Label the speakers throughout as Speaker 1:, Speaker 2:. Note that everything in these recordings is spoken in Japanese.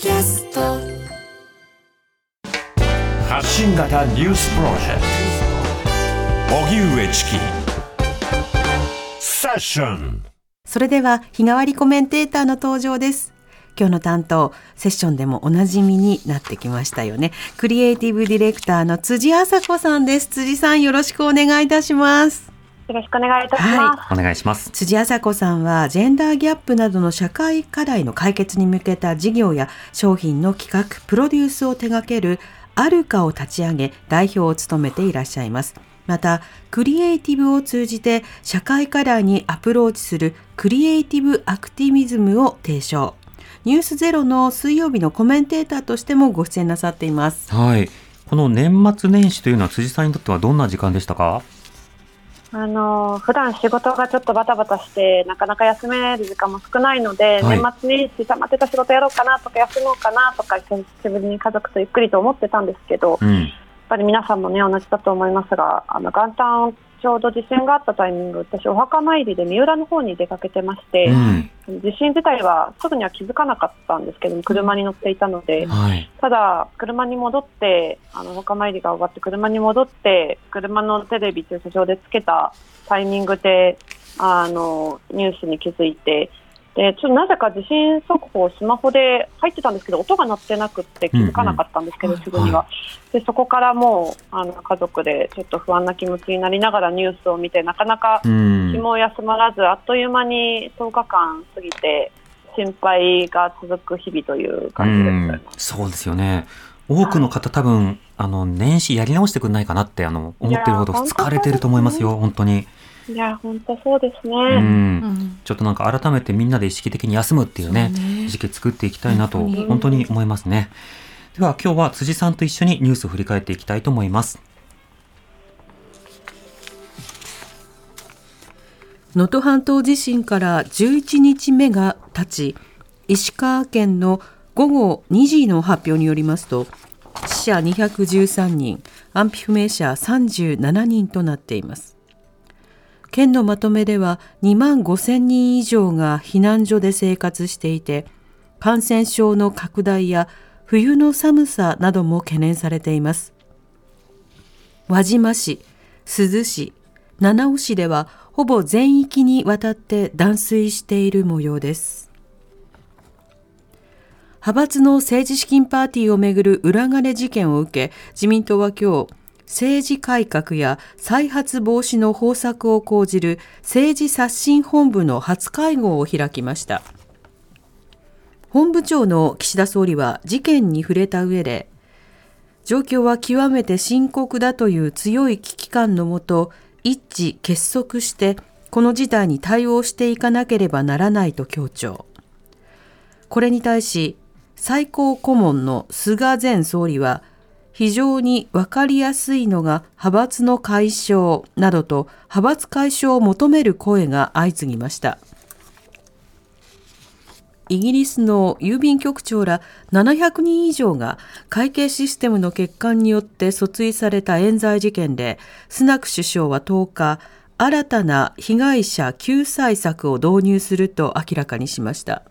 Speaker 1: キャスト
Speaker 2: 発信型ニュースプロジェクト荻上チキセッション
Speaker 3: それでは日替わりコメンテーターの登場です。今日の担当、セッションでもおなじみになってきましたよね。クリエイティブディレクターの辻麻子さんです。辻さんよろしくお願いいたします。
Speaker 4: よろしくお願いいたします。
Speaker 5: お願いします。
Speaker 3: 辻麻子さんはジェンダーギャップなどの社会課題の解決に向けた事業や商品の企画、プロデュースを手掛けるアルカを立ち上げ代表を務めていらっしゃいます。また、クリエイティブを通じて社会課題にアプローチするクリエイティブアクティビズムを提唱。ニュースゼロの水曜日のコメンテーターとしてもご出演なさっています。
Speaker 5: はい。この年末年始というのは辻さんにとってはどんな時間でしたか？
Speaker 4: あの普段仕事がちょっとバタバタしてなかなか休める時間も少ないので、
Speaker 5: はい
Speaker 4: 年末年始溜まってた仕事やろうかなとか休もうかなとか久しぶりに家族とゆっくりと思ってたんですけど、やっ
Speaker 5: うん。
Speaker 4: ぱり皆さんもね同じだと思いますが、あの元旦ちょうど地震があったタイミング、私お墓参りで三浦の方に出かけてまして、
Speaker 5: うん。
Speaker 4: 地震自体はすぐには気づかなかったんですけど、車に乗っていたので。
Speaker 5: はい。
Speaker 4: ただ、車に戻って、あの、お墓参りが終わって、車に戻って、車のテレビ駐車場でつけたタイミングで、あの、ニュースに気づいて、で、ちょっとなぜか地震速報スマホで入ってたんですけど、音が鳴ってなくって気づかなかったんですけど、
Speaker 3: うんうん
Speaker 4: すぐには。で、そこからもう、あの、家族でちょっと不安な気持ちになりながらニュースを見て、なかなか
Speaker 5: うん
Speaker 4: 気。も休まらず、あっという間に10日間過ぎて、心配が続く日々という
Speaker 5: う
Speaker 4: 感じです。
Speaker 5: ん。そうですよね。多くの方多分、あの、年始やり直してくんないかなって、あの、思ってるほど疲れてると思いますよ、本当に。
Speaker 4: いや、本当そうですね。
Speaker 5: うん。
Speaker 3: うん
Speaker 5: ちょっとなんか改めてみんなで意識的に休むっていうね、
Speaker 3: そうね
Speaker 5: 時期作っていきたいなと、
Speaker 3: 本当に
Speaker 5: 本当に思いますね。では今日は辻さんと一緒にニュースを振り返っていきたいと思います。
Speaker 3: 能登半島地震から11日目が経ち石川県の午後2時の発表によりますと死者213人安否不明者37人となっています県のまとめでは2万5千人以上が避難所で生活していて感染症の拡大や冬の寒さなども懸念されています輪島市、珠洲市、七尾市ではほぼ全域にわたって断水している模様です。派閥の政治資金パーティーをめぐる裏金事件を受け、自民党は今日、政治改革や再発防止の方策を講じる政治刷新本部の初会合を開きました。本部長の岸田総理は事件に触れた上で、状況は極めて深刻だという強い危機感のもと、一致結束して、この事態に対応していかなければならないと強調。これに対し、最高顧問の菅前総理は、非常に分かりやすいのが派閥の解消などと派閥解消を求める声が相次ぎました。イギリスの郵便局長ら700人以上が会計システムの欠陥によって訴追された冤罪事件で、スナク首相は10日、新たな被害者救済策を導入すると明らかにしました。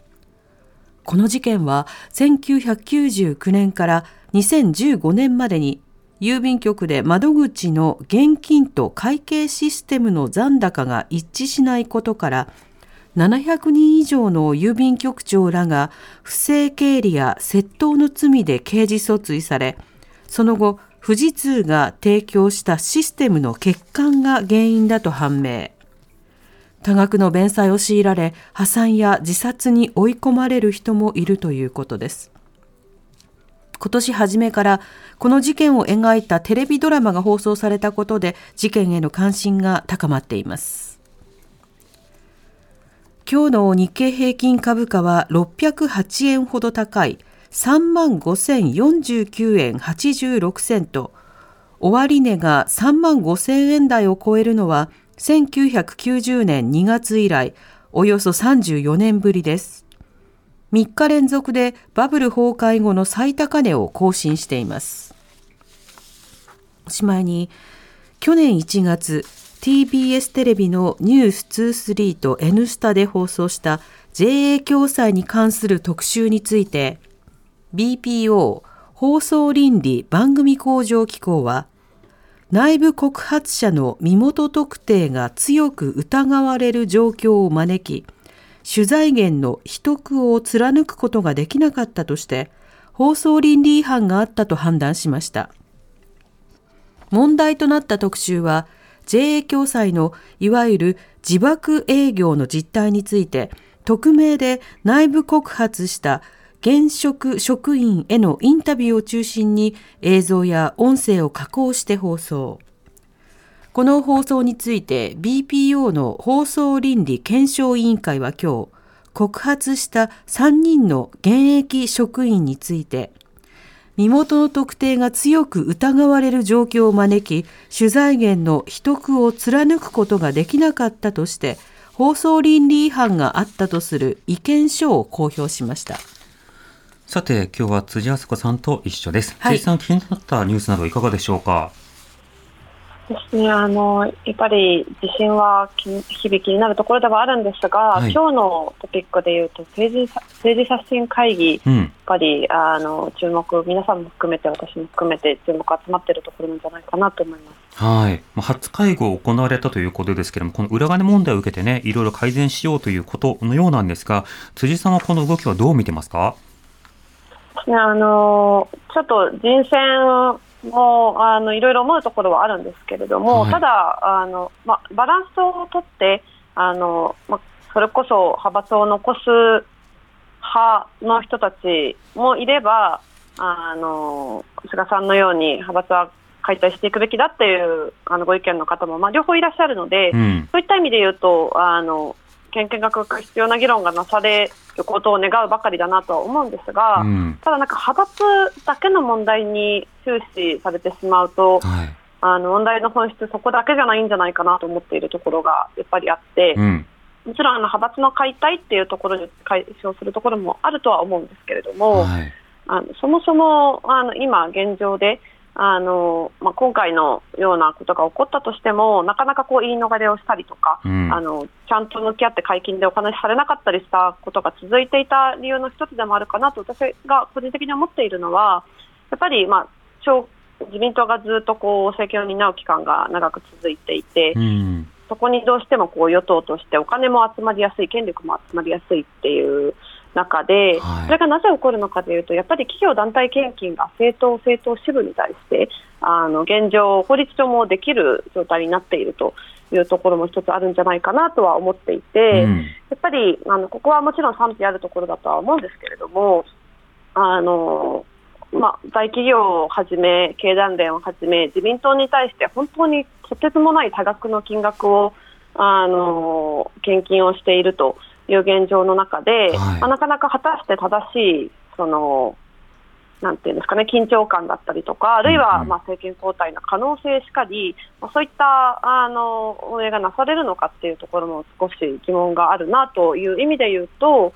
Speaker 3: この事件は1999年から2015年までに郵便局で窓口の現金と会計システムの残高が一致しないことから700人以上の郵便局長らが不正経理や窃盗の罪で刑事訴追され、その後、富士通が提供したシステムの欠陥が原因だと判明。多額の弁済を強いられ、破産や自殺に追い込まれる人もいるということです。今年初めからこの事件を描いたテレビドラマが放送されたことで事件への関心が高まっています。今日の日経平均株価は608円ほど高い3万5049円86セント。終値が3万5000円台を超えるのは1990年2月以来およそ34年ぶりです。3日連続でバブル崩壊後の最高値を更新しています。おしまいに、去年1月、TBS テレビのニュース23と N スタで放送した JA 共済に関する特集について、BPO 放送倫理番組向上機構は内部告発者の身元特定が強く疑われる状況を招き取材源の秘匿を貫くことができなかったとして放送倫理違反があったと判断しました問題となった特集は JA 共済のいわゆる自爆営業の実態について匿名で内部告発した現職職員へのインタビューを中心に映像や音声を加工して放送。この放送について BPO の放送倫理検証委員会は今日、告発した3人の現役職員について、身元の特定が強く疑われる状況を招き、取材源の秘匿を貫くことができなかったとして、放送倫理違反があったとする意見書を公表しました。
Speaker 5: さて、今日は辻敦子さんと一緒です。
Speaker 3: はい
Speaker 5: 辻さん、気になったニュースなどいかがでしょうか？
Speaker 4: ですね、あのやっぱり地震は日々気になるところではあるんですが、
Speaker 5: はい
Speaker 4: 今日のトピックでいうと政治政治刷新会議、やっ
Speaker 5: うん。
Speaker 4: ぱりあの注目、皆さんも含めて私も含めて注目集まっているところなんじゃないかなと思います。
Speaker 5: はい。まあ初会合行われたということですけれども、この裏金問題を受けてね、いろいろ改善しようということのようなんですが、辻さんはこの動きはどう見てますか？
Speaker 4: ね、あのちょっと人選もあのいろいろ思うところはあるんですけれども、
Speaker 5: はい
Speaker 4: ただあの、ま、バランスをとってあの、ま、それこそ派閥を残す派の人たちもいればあの菅さんのように派閥は解体していくべきだっていうあのご意見の方も、ま、両方いらっしゃるので、
Speaker 5: うん。
Speaker 4: そういった意味で言うと、あの献金額が必要な議論がなされることを願うばかりだなとは思うんですが、
Speaker 5: うん。
Speaker 4: ただ、なんか派閥だけの問題に終始されてしまうと、
Speaker 5: はい。
Speaker 4: あの問題の本質、そこだけじゃないんじゃないかなと思っているところがやっぱりあって、
Speaker 5: うん。
Speaker 4: もちろんあの派閥の解体っていうところで解消するところもあるとは思うんですけれども、
Speaker 5: はい。
Speaker 4: あのそもそもあの今、現状で、あのまあ、今回のようなことが起こったとしても、なかなかこう言い逃れをしたりとか、
Speaker 5: うん。
Speaker 4: あのちゃんと向き合って解禁でお話しされなかったりしたことが続いていた理由の一つでもあるかなと私が個人的に思っているのはやっぱり、まあ、長自民党がずっとこう政権を担う期間が長く続いていて、
Speaker 5: うん。
Speaker 4: そこにどうしてもこう与党としてお金も集まりやすい、権力も集まりやすいっていう中で、
Speaker 5: はい。
Speaker 4: それがなぜ起こるのかというと、やっぱり企業団体献金が政党、政党支部に対して、あの現状、法律上もできる状態になっているというところも一つあるんじゃないかなとは思っていて、
Speaker 5: うん。
Speaker 4: やっぱりあのここはもちろん賛否あるところだとは思うんですけれども、あのまあ、大企業をはじめ、経団連をはじめ、自民党に対して本当にとてつもない多額の金額をあの献金をしているという現状の中で、
Speaker 5: はい。
Speaker 4: まあなかなか果たして正しいそのなんていうんですかね、緊張感だったりとか、あるい
Speaker 5: うん
Speaker 4: は、
Speaker 5: うん。
Speaker 4: まあ、政権交代の可能性しかり、まあ、そういったあの運営がなされるのかっていうところも少し疑問があるなという意味で言うと、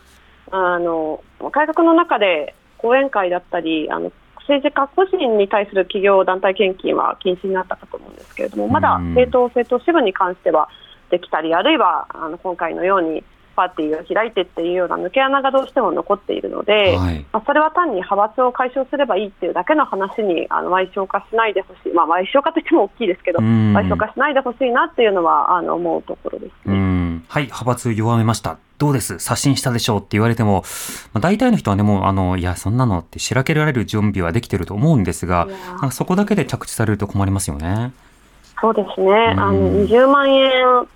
Speaker 4: あの改革の中で講演会だったり、あの政治家個人に対する企業団体献金は禁止になったかと思うんですけれども、まだ
Speaker 5: うん。
Speaker 4: 政党、政党支部に関してはできたり、あるいはあの今回のようにパーティーを開いてっていうような抜け穴がどうしても残っているので、
Speaker 5: はい。
Speaker 4: まあ、それは単に派閥を解消すればいいっていうだけの話にあの賠償化しないでほしい、まあ、賠償化といっても大きいですけど、
Speaker 5: うん
Speaker 4: 賠償化しないでほしいなっていうのはあの思うところです
Speaker 5: う
Speaker 4: ね。
Speaker 5: ん。はい、派閥弱めました。どうです？刷新したでしょうって言われても、まあ、大体の人はね、もう、あの、いや、そんなのってしらけられる準備はできてると思うんですがそこだけで着地されると困りますよね。
Speaker 4: そうですね、あの
Speaker 5: うん
Speaker 4: 20万円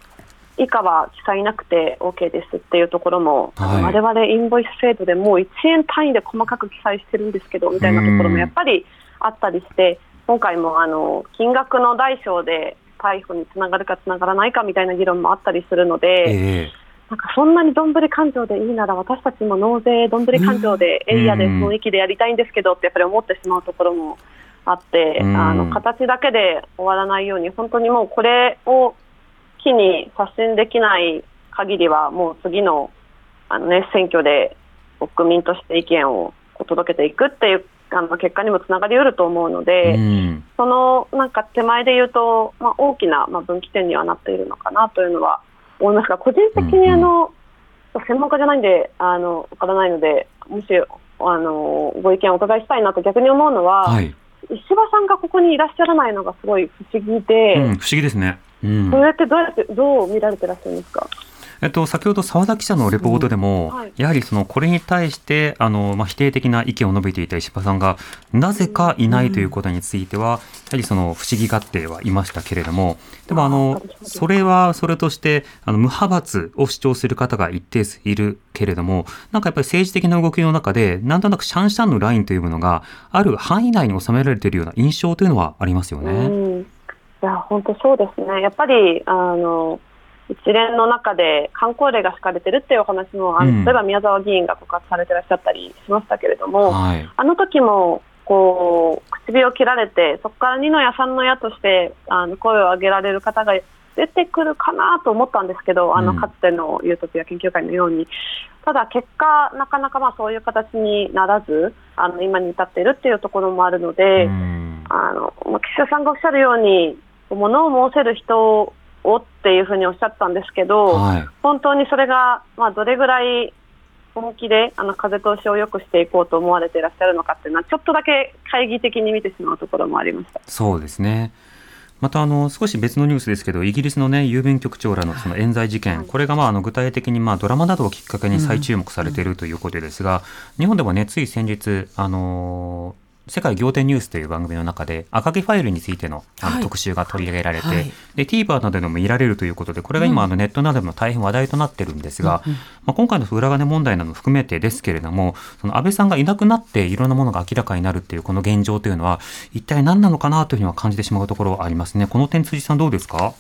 Speaker 4: 以下は記載なくて OK ですっていうところも、
Speaker 5: はい。
Speaker 4: 我々インボイス制度でもう1円単位で細かく記載してるんですけどみたいなところもやっぱりあったりして、今回もあの金額の大小で逮捕につながるかつながらないかみたいな議論もあったりするので、
Speaker 5: ええ。
Speaker 4: なんかそんなにどんぶり勘定でいいなら私たちも納税どんぶり勘定でエリアで
Speaker 5: うん。
Speaker 4: 雰囲気でやりたいんですけどってやっぱり思ってしまうところもあって、
Speaker 5: うん。
Speaker 4: あの形だけで終わらないように本当にもうこれを機に刷新できない限りはもう次のあの、ね、選挙で国民として意見を届けていくっていうあの結果にもつながりうると思うので、
Speaker 5: うん。
Speaker 4: そのなんか手前で言うと、まあ、大きな、まあ、分岐点にはなっているのかなというのは思いますが、個人的にあの、専門家じゃないんで、あのわからないので、もしあのご意見をお伺いしたいなと逆に思うのは、
Speaker 5: はい。
Speaker 4: 石破さんがここにいらっしゃらないのがすごい不思議で、
Speaker 5: うん、不思議ですね。うん。
Speaker 4: ってどうやってどう見られてらっしゃるんですか？
Speaker 5: えっと、先ほど澤田記者のレポートでも、
Speaker 4: はい。
Speaker 5: やはりそのこれに対してあの、まあ、否定的な意見を述べていた石破さんがなぜかいないということについては、やはりその不思議がってはいましたけれどもでもあのそれはそれとしてあの無派閥を主張する方が一定数いるけれどもなんかやっぱり政治的な動きの中でなんとなくシャンシャンのラインというものがある範囲内に収められているような印象というのはありますよね。
Speaker 4: うん、いや本当そうですね。やっぱりあの一連の中で観光令が敷かれてるっていうお話も、
Speaker 5: うん
Speaker 4: 例えば宮沢議員が告発されてらっしゃったりしましたけれども、
Speaker 5: はい。
Speaker 4: あの時もこう唇を切られて、そこから二の矢三の矢としてあの声を上げられる方が出てくるかなと思ったんですけど、あ
Speaker 5: うん
Speaker 4: のかつてのユートピア研究会のように、ただ結果、なかなかまあそういう形にならず、あの今に至っているっていうところもあるので、
Speaker 5: うん
Speaker 4: あのまあ岸田さんがおっしゃるように、物を申せる人をっていうふうにおっしゃったんですけど、
Speaker 5: はい。
Speaker 4: 本当にそれが、まあ、どれぐらい本気であの風通しを良くしていこうと思われていらっしゃるのかっていうのは、ちょっとだけ懐疑的に見てしまうところもありました。
Speaker 5: そうですね。またあの少し別のニュースですけどイギリスの、ね、郵便局長らのその冤罪事件、これがまああの具体的にまあドラマなどをきっかけに再注目されているということですが、日本でも、ね、つい先日、あのー世界仰天ニュースという番組の中で赤木ファイルについてのあの
Speaker 3: はい。
Speaker 5: 特集が取り上げられて、
Speaker 3: はい。
Speaker 5: で TVer などでも見られるということでこれが今、あのネットなどでも大変話題となってるんですが、まあ、今回の裏金問題なども含めてですけれどもその安倍さんがいなくなっていろんなものが明らかになるっていうこの現状というのは一体何なのかなというふうには感じてしまうところはありますね。この点辻さんどうですか？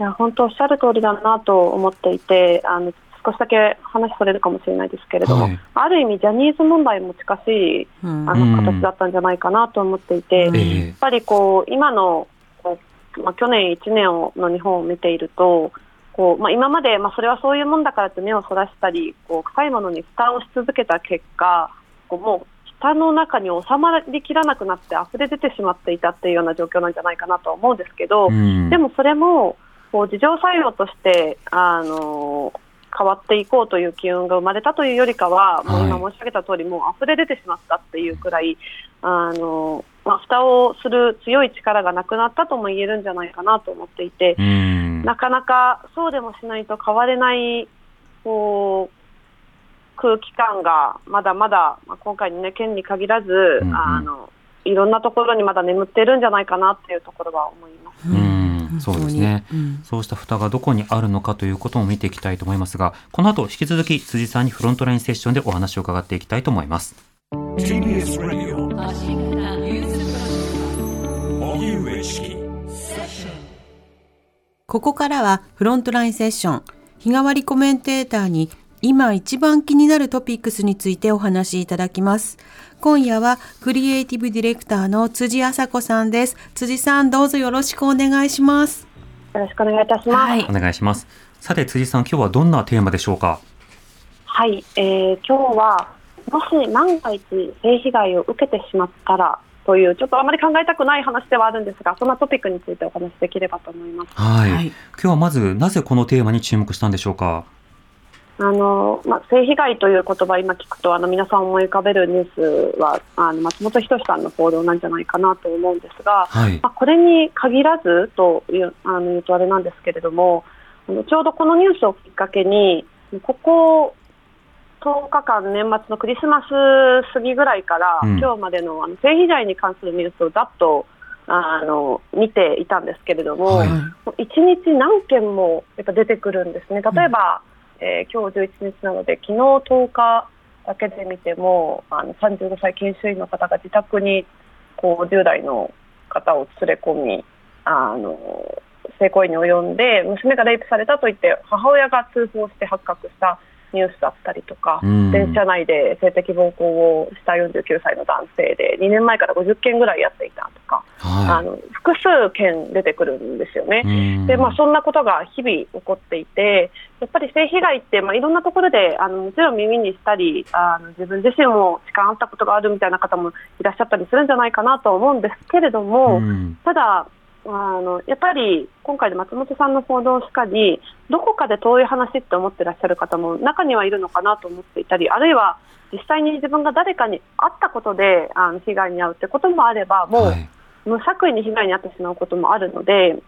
Speaker 4: いや本当おっしゃる通りだなと思っていて、あの少しだけ話それるかもしれないですけれども、
Speaker 5: はい。
Speaker 4: ある意味、ジャニーズ問題も近しい
Speaker 3: うん。
Speaker 4: あ
Speaker 5: うん。
Speaker 4: の形だったんじゃないかなと思っていて、
Speaker 3: うん
Speaker 4: や
Speaker 5: え
Speaker 4: っぱりこう今のこう、まあ、去年1年をの日本を見ていると、こうまあ、今まで、まあ、それはそういうもんだからって目をそらしたり、こう深いものに蓋をし続けた結果、こうもう蓋の中に収まりきらなくなって溢れ出てしまっていたっていうような状況なんじゃないかなと思うんですけど、
Speaker 5: うん。
Speaker 4: でもそれもこう自浄作用としてあの変わっていこうという機運が生まれたというよりかは、もう今申し上げた通り、もう溢れ出てしまったっていうくらい、あのまあ、蓋をする強い力がなくなったとも言えるんじゃないかなと思っていて、
Speaker 5: うん。
Speaker 4: なかなかそうでもしないと変われないこう空気感がまだまだ、まあ、今回の、ね、件に限らず、
Speaker 5: うんうん。
Speaker 4: あのいろんなところにまだ眠っているんじゃないかなっていうところは思います。
Speaker 5: うんそうですね。
Speaker 3: うん。
Speaker 5: そうした蓋がどこにあるのかということも見ていきたいと思いますがこの後引き続き辻さんにフロントラインセッションでお話を伺っていきたいと思います。
Speaker 2: TBS Radio
Speaker 3: ここからはフロントラインセッション日替わりコメンテーターに今一番気になるトピックスについてお話しいただきます今夜はクリエイティブディレクターの辻麻子さんです。辻さんどうぞよろしくお願いします。
Speaker 4: よろしくお願いいたします。
Speaker 3: はい。
Speaker 5: お願いします。さて辻さん今日はどんなテーマでしょうか？
Speaker 4: はい、えー今日はもし万が一性被害を受けてしまったらというちょっとあまり考えたくない話ではあるんですがそんなトピックについてお話しできればと思います。
Speaker 5: はい、
Speaker 3: はい。
Speaker 5: 今日はまずなぜこのテーマに注目したんでしょうか？
Speaker 4: あのまあ、性被害という言葉今聞くとあの皆さん思い浮かべるニュースはあの松本人志さんの報道なんじゃないかなと思うんですが、
Speaker 5: はい。
Speaker 4: まあ、これに限らずというあの言うとあれなんですけれどもあのちょうどこのニュースをきっかけにここ10日間年末のクリスマス過ぎぐらいから、
Speaker 5: うん。
Speaker 4: 今日までのあの性被害に関するニュースをざっとあの見ていたんですけれども、
Speaker 5: はい。
Speaker 4: 一日何件もやっぱ出てくるんですね。例えば、えー今日11日なので昨日10日だけで見てもあの35歳研修医の方が自宅にこう10代の方を連れ込みあの性行為に及んで娘がレイプされたと言って母親が通報して発覚したニュースだったりとか、
Speaker 5: うん。
Speaker 4: 電車内で性的暴行をした49歳の男性で2年前から50件ぐらいやっていたとか、あ
Speaker 5: は
Speaker 4: の複数件出てくるんですよね。
Speaker 5: いうん。
Speaker 4: でまあ、そんなことが日々起こっていて、やっぱり性被害って、まあ、いろんなところであのもちろん耳にしたりあの、自分自身も痴漢あったことがあるみたいな方もいらっしゃったりするんじゃないかなと思うんですけれども、
Speaker 5: うん。
Speaker 4: ただあの、やっぱり今回の松本さんの報道しかり、どこかで遠い話って思ってらっしゃる方も中にはいるのかなと思っていたり、あるいは実際に自分が誰かに会ったことであの被害に遭うってこともあればもう、
Speaker 5: はい。
Speaker 4: 無作為に被害に遭ってしまうこともあるので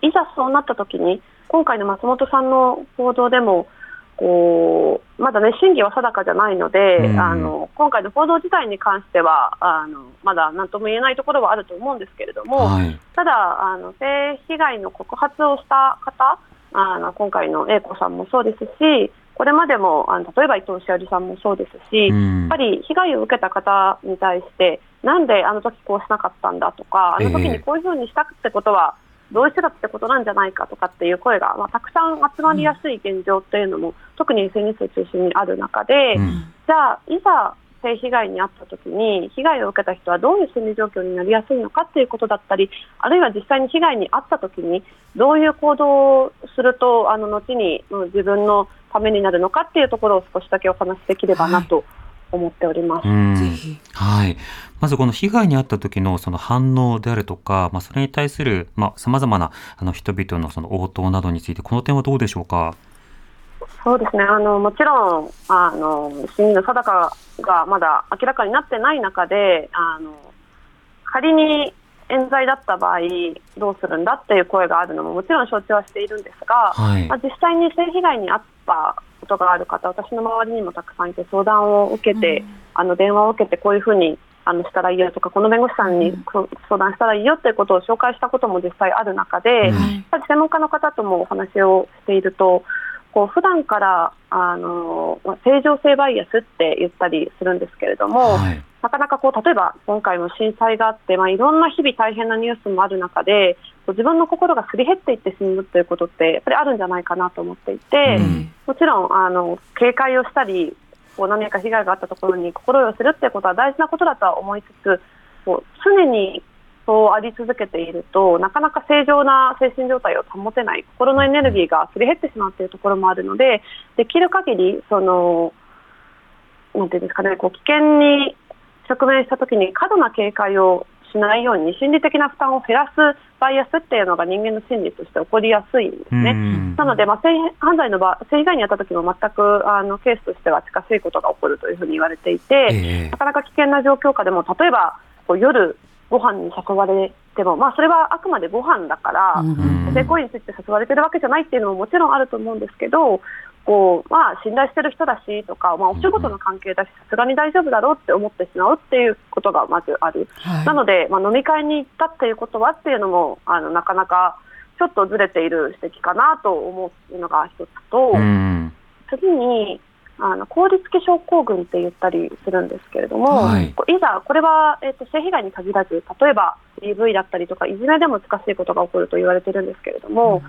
Speaker 4: いざそうなった時に今回の松本さんの報道でもこうまだね真偽は定かじゃないので、
Speaker 5: うん。
Speaker 4: あの今回の報道自体に関してはあのまだ何とも言えないところはあると思うんですけれども、
Speaker 5: はい。
Speaker 4: ただあの性被害の告発をした方あの今回の A 子さんもそうですしこれまでもあの例えば伊藤詩織さんもそうですし、
Speaker 5: うん。
Speaker 4: やっぱり被害を受けた方に対してなんであの時こうしなかったんだとかあの時にこういうふうにしたってことは同意してたってことなんじゃないかとかっていう声が、まあ、たくさん集まりやすい現状っていうのも、特に SNS を中心にある中で、
Speaker 5: うん。
Speaker 4: じゃあいざ性被害に遭った時に被害を受けた人はどういう心理状況になりやすいのかっていうことだったりあるいは実際に被害に遭った時にどういう行動をするとあの後にうん自分のためになるのかっていうところを少しだけお話しできればなと思っております。
Speaker 5: はい。まずこの被害に遭った時のその反応であるとか、まあ、それに対する、まあ、様々なあの人々のその応答などについて、この点はどうでしょうか？
Speaker 4: そうですねあのもちろんあの真偽の定かがまだ明らかになってない中であの仮に冤罪だった場合どうするんだっていう声があるのももちろん承知はしているんですが、
Speaker 5: はい
Speaker 4: まあ、。実際に性被害に遭ったことがある方私の周りにもたくさんいて相談を受けて、あの電話を受けてこういうふうにあのしたらいいよとかこの弁護士さんにそ相談したらいいよっていうことを紹介したことも実際ある中で、
Speaker 5: うん。
Speaker 4: やっぱり専門家の方ともお話をしているとこう普段からあのまあ正常性バイアスって言ったりするんですけれども、
Speaker 5: はい。
Speaker 4: なかなかこう例えば今回も震災があって、まあ、いろんな日々大変なニュースもある中で自分の心がすり減っていってしまうということってやっぱりあるんじゃないかなと思っていて、
Speaker 5: うん。
Speaker 4: もちろんあの警戒をしたりこう何か被害があったところに心を寄せるっていうことは大事なことだとは思いつつこう常にそうあり続けているとなかなか正常な精神状態を保てない心のエネルギーがすり減ってしまうというところもあるのでできる限りそのなんていうんですかねこう危険に直面したときに過度な警戒をしないように心理的な負担を減らすバイアスっていうのが人間の心理として起こりやすいんですね。
Speaker 5: うん。
Speaker 4: なので、まあ、性犯罪の場性被害に遭った時も全くあのケースとしては近しいことが起こるというふうに言われていて、
Speaker 5: ええ。
Speaker 4: なかなか危険な状況下でも例えばこう夜ご飯に誘われても、まあ、それはあくまでご飯だから、
Speaker 5: うん。
Speaker 4: 性行為について誘われてるわけじゃないっていうのももちろんあると思うんですけどこう、まあ、信頼してる人だしとか、まあ、お仕事の関係だしさすがに大丈夫だろうって思ってしまうっていうことがまずある。
Speaker 3: はい
Speaker 4: なので、まあ、飲み会に行ったっていうことはっていうのもあのなかなかちょっとずれている指摘かなと思うのが一つと、
Speaker 5: うん。
Speaker 4: 次にあの効率気症候群って言ったりするんですけれども、
Speaker 5: はい。
Speaker 4: いざこれは、えー、と性被害に限らず例えば DV だったりとかいじめでも難しいことが起こると言われてるんですけれども、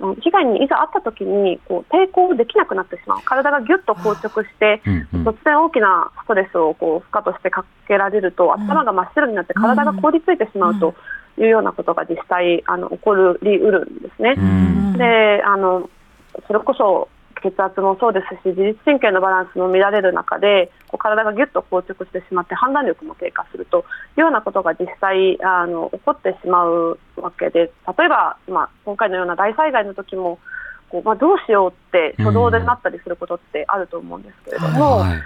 Speaker 4: うん被害にいざ遭った時にこう抵抗できなくなってしまう。体がぎゅっと硬直して
Speaker 5: うんうん。
Speaker 4: 突然大きなストレスをこう負荷としてかけられると頭が真っ白になって体が凍りついてしまうというようなことが実際あの起こりうるんですね。
Speaker 5: うん。
Speaker 4: であのそれこそ血圧もそうですし自律神経のバランスも乱れる中でこう体がぎゅっと硬直してしまって判断力も低下するというようなことが実際あの起こってしまうわけで例えば、まあ、今回のような大災害の時もこう、まあ、どうしようって初動でなったりすることってあると思うんですけれども、
Speaker 5: はい。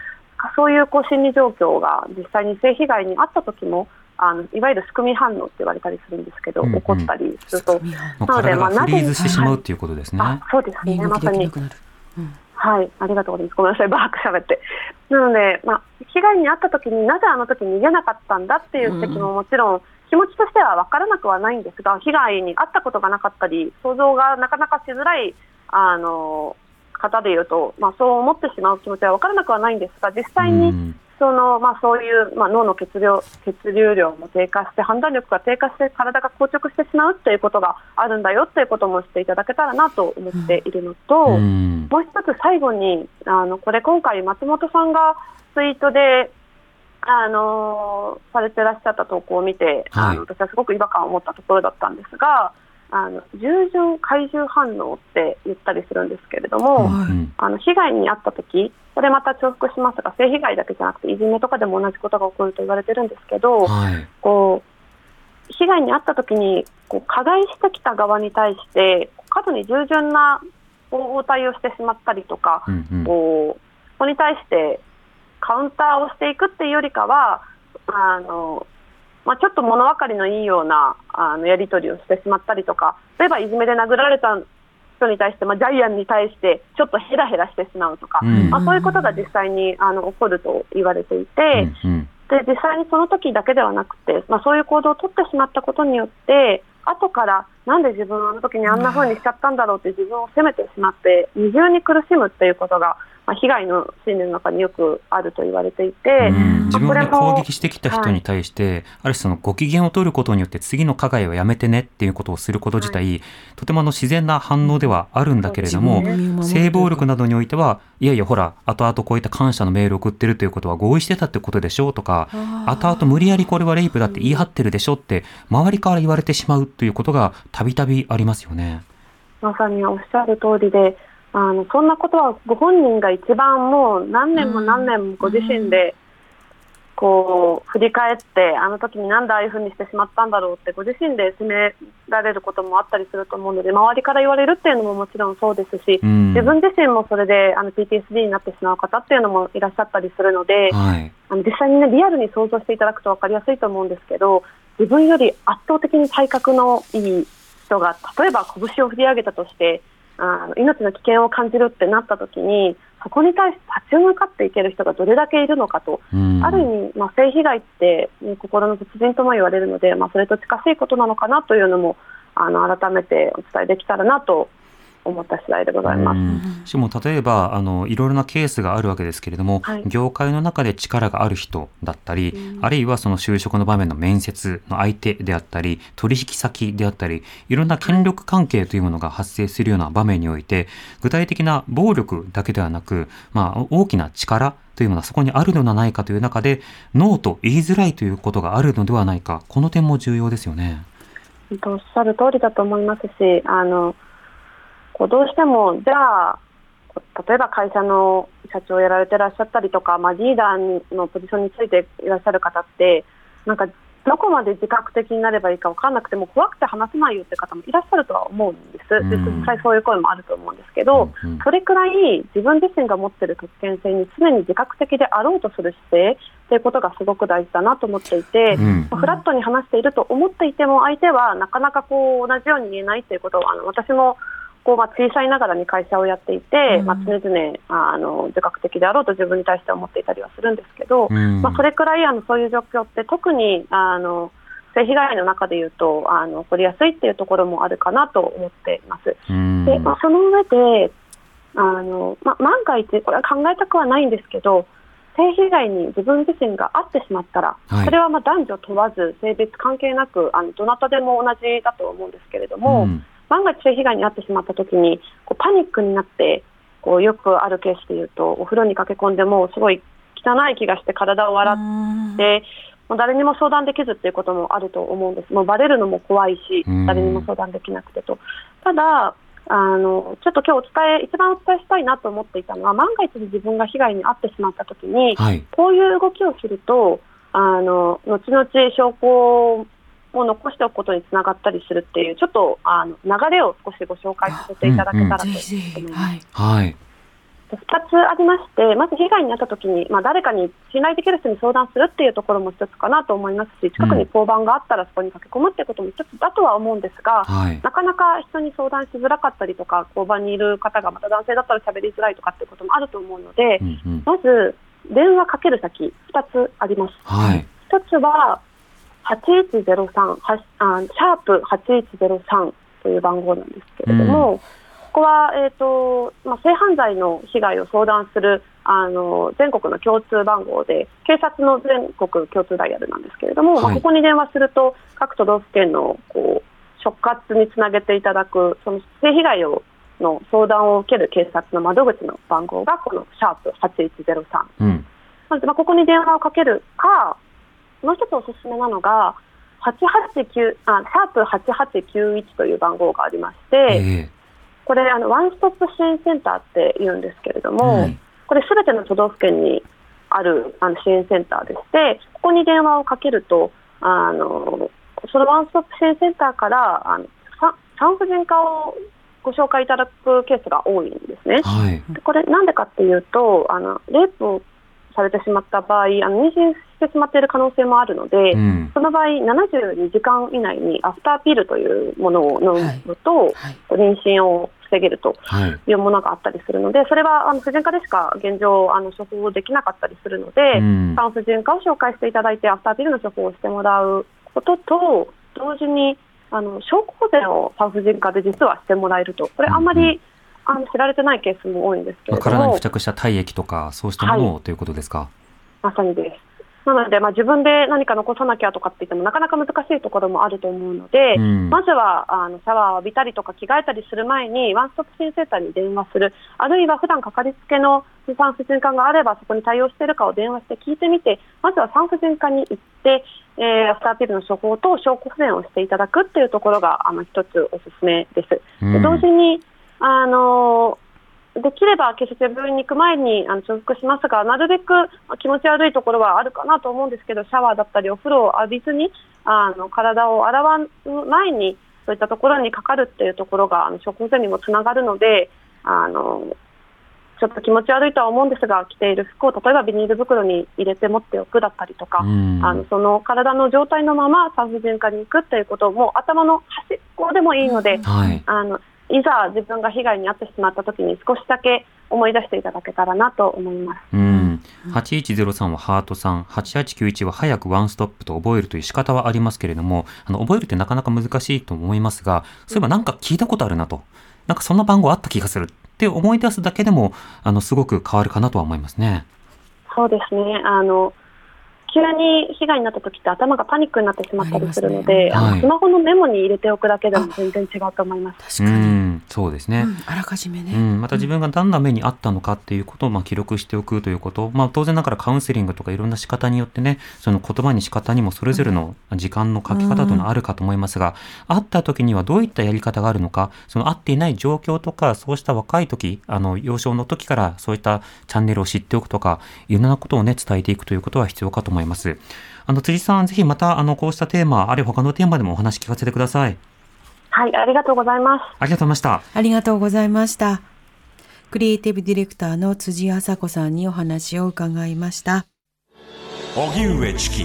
Speaker 4: そういうこう心理状況が実際に性被害に遭った時もあのいわゆるすくみ反応って言われたりするんですけど、
Speaker 5: うんうん
Speaker 4: 起こったりすると。なので
Speaker 5: 体が
Speaker 4: まあ
Speaker 5: フリーズしてしまうっていうことですね。
Speaker 4: あそうですね、まさにはい、ありがとうございます。ごめんなさい、バーク喋って。なので、まあ、被害に遭った時になぜあの時逃げなかったんだっていう指摘ももちろん、気持ちとしては分からなくはないんですが、被害に遭ったことがなかったり、想像がなかなかしづらいあの方でいうと、まあ、そう思ってしまう気持ちは分からなくはないんですが、実際に、そのまあ、そういう、まあ、脳の血流血流量も低下して判断力が低下して体が硬直してしまうということがあるんだよということもしていただけたらなと思っているのと、
Speaker 5: うん。
Speaker 4: もう一つ最後にあのこれ今回松本さんがツイートであのされてらっしゃった投稿を見て、
Speaker 5: はい。
Speaker 4: あの私はすごく違和感を持ったところだったんですがあの従順怪獣反応って言ったりするんですけれども、
Speaker 3: はい。
Speaker 5: うん。
Speaker 4: あの被害に遭った時これまた重複しますが性被害だけじゃなくていじめとかでも同じことが起こると言われてるんですけど、
Speaker 5: はい。
Speaker 4: こう被害に遭った時にこう加害してきた側に対して過度に従順な応対をしてしまったりとか、
Speaker 5: うんうん
Speaker 4: こうそこに対してカウンターをしていくっていうよりかはあの、まあ、ちょっと物分かりのいいようなあのやり取りをしてしまったりとか例えばいじめで殴られた人に対して、まあ、ジャイアンに対してちょっとヘラヘラしてしまうとか、
Speaker 5: うん。
Speaker 4: まあ、そういうことが実際にあの起こると言われていて、
Speaker 5: うんうん。
Speaker 4: で実際にその時だけではなくて、まあ、そういう行動を取ってしまったことによって後からなんで自分はあの時にあんな風にしちゃったんだろうって自分を責めてしまって二重に苦しむっていうことが、まあ、被害の心理の中によくあると言われていて、
Speaker 5: うん。自分をね、
Speaker 4: これも
Speaker 5: 攻撃してきた人に対して、ある種そのご機嫌を取ることによって次の加害はやめてねっていうことをすること自体、とてもあの自然な反応ではあるんだけれども、性暴力などにおいては、いやいやほら、後々こういった感謝のメールを送ってるということは合意してたってことでしょうとか、後々無理やりこれはレイプだって言い張ってるでしょって、周りから言われてしまうということがたびたびありますよね。
Speaker 4: まさにおっしゃる通りであのそんなことはご本人が一番もう何年も何年もご自身でこう振り返ってあの時になんでああいうふうにしてしまったんだろうってご自身で責められることもあったりすると思うので周りから言われるっていうのももちろんそうですし
Speaker 5: うん。
Speaker 4: 自分自身もそれであの PTSD になってしまう方っていうのもいらっしゃったりするので
Speaker 5: はい。
Speaker 4: あの実際に、ね、リアルに想像していただくと分かりやすいと思うんですけど自分より圧倒的に体格のいい人が例えば拳を振り上げたとしてあの命の危険を感じるってなった時にそこに対して立ち向かっていける人がどれだけいるのかと、
Speaker 5: うん。
Speaker 4: ある意味、まあ、性被害って、ね心の絶人とも言われるので、まあ、それと近しいことなのかなというのもあの改めてお伝えできたらなと思った次第でございます。
Speaker 5: うんしかも例えばあのいろいろなケースがあるわけですけれども、
Speaker 4: はい
Speaker 5: 業界の中で力がある人だったり、あるいはその就職の場面の面接の相手であったり取引先であったりいろんな権力関係というものが発生するような場面において具体的な暴力だけではなく、まあ、大きな力というものはそこにあるのではないかという中でノーと言いづらいということがあるのではないかこの点も重要ですよね。
Speaker 4: おっしゃる通りだと思いますし、あのこうどうしても、じゃあ、例えば会社の社長をやられてらっしゃったりとか、まあ、リーダーのポジションについていらっしゃる方って、なんかどこまで自覚的になればいいか分からなくても、怖くて話せないよって方もいらっしゃるとは思うんです、で
Speaker 5: うん。
Speaker 4: 実際そういう声もあると思うんですけど、
Speaker 5: うんうん。
Speaker 4: それくらい自分自身が持っている特権性に常に自覚的であろうとする姿勢ということがすごく大事だなと思っていて。
Speaker 5: うん。
Speaker 4: まあフラットに話していると思っていても相手はなかなかこう同じように言えないということをあの私もこうまあ小さいながらに会社をやっていて、
Speaker 3: うん。
Speaker 4: まあ、常々あの自覚的であろうと自分に対して思っていたりはするんですけど、
Speaker 5: うん。
Speaker 4: まあ、それくらいあのそういう状況って特にあの性被害の中でいうとあの起こりやすいっていうところもあるかなと思っています。
Speaker 5: うん。
Speaker 4: でまあ、その上であの、まあ、万が一これは考えたくはないんですけど性被害に自分自身が遭ってしまったら、
Speaker 5: はい。
Speaker 4: それはまあ男女問わず性別関係なくあのどなたでも同じだと思うんですけれども、
Speaker 5: うん
Speaker 4: 万が一性被害に遭ってしまった時にこうパニックになってこうよくあるケースでいうとお風呂に駆け込んでもうすごい汚い気がして体を洗って、もう誰にも相談できずっていうこともあると思うんです、もうバレるのも怖いし
Speaker 5: うん、
Speaker 4: 誰にも相談できなくてと。ただあのちょっと今日お伝え一番お伝えしたいなと思っていたのは万が一自分が被害に遭ってしまったときに、
Speaker 5: はい。
Speaker 4: こういう動きをするとあの後々証拠を残しておくことにつながったりするっていうちょっとあの流れを少しご紹介させていただけたらと
Speaker 3: ぜ
Speaker 4: 思います。
Speaker 3: はい。
Speaker 4: 2つありまして、まず被害に遭ったときに、まあ、誰かに信頼できる人に相談するっていうところも一つかなと思いますし、近くに交番があったらそこに駆け込むっていうことも一つだとは思うんですが、
Speaker 5: はい。
Speaker 4: なかなか人に相談しづらかったりとか、交番にいる方がまた男性だったら喋りづらいとかっていうこともあると思うので
Speaker 5: う、んうん
Speaker 4: まず電話かける先、2つあります。
Speaker 5: はい。
Speaker 4: 1つは8103はあシャープ8103という番号なんですけれども、ここは、えーとまあ、性犯罪の被害を相談するあの全国の共通番号で警察の全国共通ダイヤルなんですけれども、ま
Speaker 5: はい。
Speaker 4: あここに電話すると各都道府県のこう所轄につなげていただくその性被害をの相談を受ける警察の窓口の番号がこのシャープ8103
Speaker 5: うん。
Speaker 4: まあ、ここに電話をかけるか、もう一つおすすめなのが、889あシャープ8891という番号がありまして、
Speaker 5: え
Speaker 4: これあの、ワンストップ支援センターって言うんですけれど
Speaker 5: え
Speaker 4: も、
Speaker 5: はい。
Speaker 4: これ、すべての都道府県にあるあの支援センターでして、ここに電話をかけると、あのそのワンストップ支援センターからあのさ産婦人科をご紹介いただくケースが多いんですね。
Speaker 5: はい。
Speaker 4: でこれ、なんでかっていうと、あのレイプをされてしまった場合、あの妊娠してしまっている可能性もあるので、
Speaker 5: うん。
Speaker 4: その場合、72時間以内にアフターピルというものを飲むと、
Speaker 3: はい。
Speaker 4: 妊娠を防げると
Speaker 5: はい。
Speaker 4: いうものがあったりするので、それはあの婦人科でしか現状、あの処方できなかったりするので、
Speaker 5: うん。
Speaker 4: 産婦人科を紹介していただいて、アフターピルの処方をしてもらうことと、同時にあの証拠保全を産婦人科で実はしてもらえると、これ、あんまり、
Speaker 5: うん
Speaker 4: あの知られてないケースも多いんですけ
Speaker 5: まあ
Speaker 4: れども
Speaker 5: 体に付、着した体液とか、そうしたものをということですか？
Speaker 4: まさにです。なので、まあ、自分で何か残さなきゃとかって言っても、なかなか難しいところもあると思うので、
Speaker 5: うん
Speaker 4: まずはあのシャワーを浴びたりとか着替えたりする前に、ワンストップ支援センターに電話する、あるいは普段かかりつけの産婦人科があれば、そこに対応しているかを電話して聞いてみて、まずは産婦人科に行って、えーアフターピルの処方と証拠不全をしていただくっていうところが、あの一つおすすめです。で
Speaker 5: うん
Speaker 4: 同時に、あのできれば、決して病院に行く前にあの重複しますが、なるべく気持ち悪いところはあるかなと思うんですけど、シャワーだったりお風呂を浴びずに、あの体を洗わう前に、そういったところにかかるっていうところが、あの食物にもつながるので、あのちょっと気持ち悪いとは思うんですが、着ている服を例えばビニール袋に入れて持っておくだったりとか、
Speaker 5: うん
Speaker 4: あのその体の状態のまま産婦人科に行くっていうことも頭の端っこでもいいので、
Speaker 5: はい。
Speaker 4: あのいざ自分が被害に遭ってしまった時に少しだけ思い出していただけたらなと思います。
Speaker 5: うん。8103はハートさん、8891は早くワンストップと覚えるという仕方はありますけれども、あの、覚えるってなかなか難しいと思いますが、そういえばなんか聞いたことあるなと。なんかそんな番号あった気がするって思い出すだけでも、あの、すごく変わるかなとは思いますね。
Speaker 4: そうですねあの急に被害になった時って頭がパニックになってしまったりするので、
Speaker 5: ねはい。
Speaker 4: スマホのメモに入れておくだけでも全然違うと思います。
Speaker 5: う
Speaker 3: 確かに、
Speaker 5: ん、そうですね。
Speaker 3: うんあらかじめね、
Speaker 5: うん、また自分がどんな目にあったのかっていうことをまあ記録しておくということ、まあ、当然ながらカウンセリングとかいろんな仕方によってねその言葉に仕方にもそれぞれの時間の書き方というのはあるかと思いますが、会った時にはどういったやり方があるのかその会っていない状況とかそうした若い時あの幼少の時からそういったチャンネルを知っておくとかいろんなことをね伝えていくということは必要かと思います。あの辻さんぜひまたあのこうしたテーマあるいは他のテーマでもお話聞かせてください。
Speaker 4: はい、ありがとうございます。
Speaker 5: ありがとうございました。
Speaker 3: ありがとうございましたクリエイティブディレクターの辻麻子さんにお話を伺いました
Speaker 2: 荻上チキ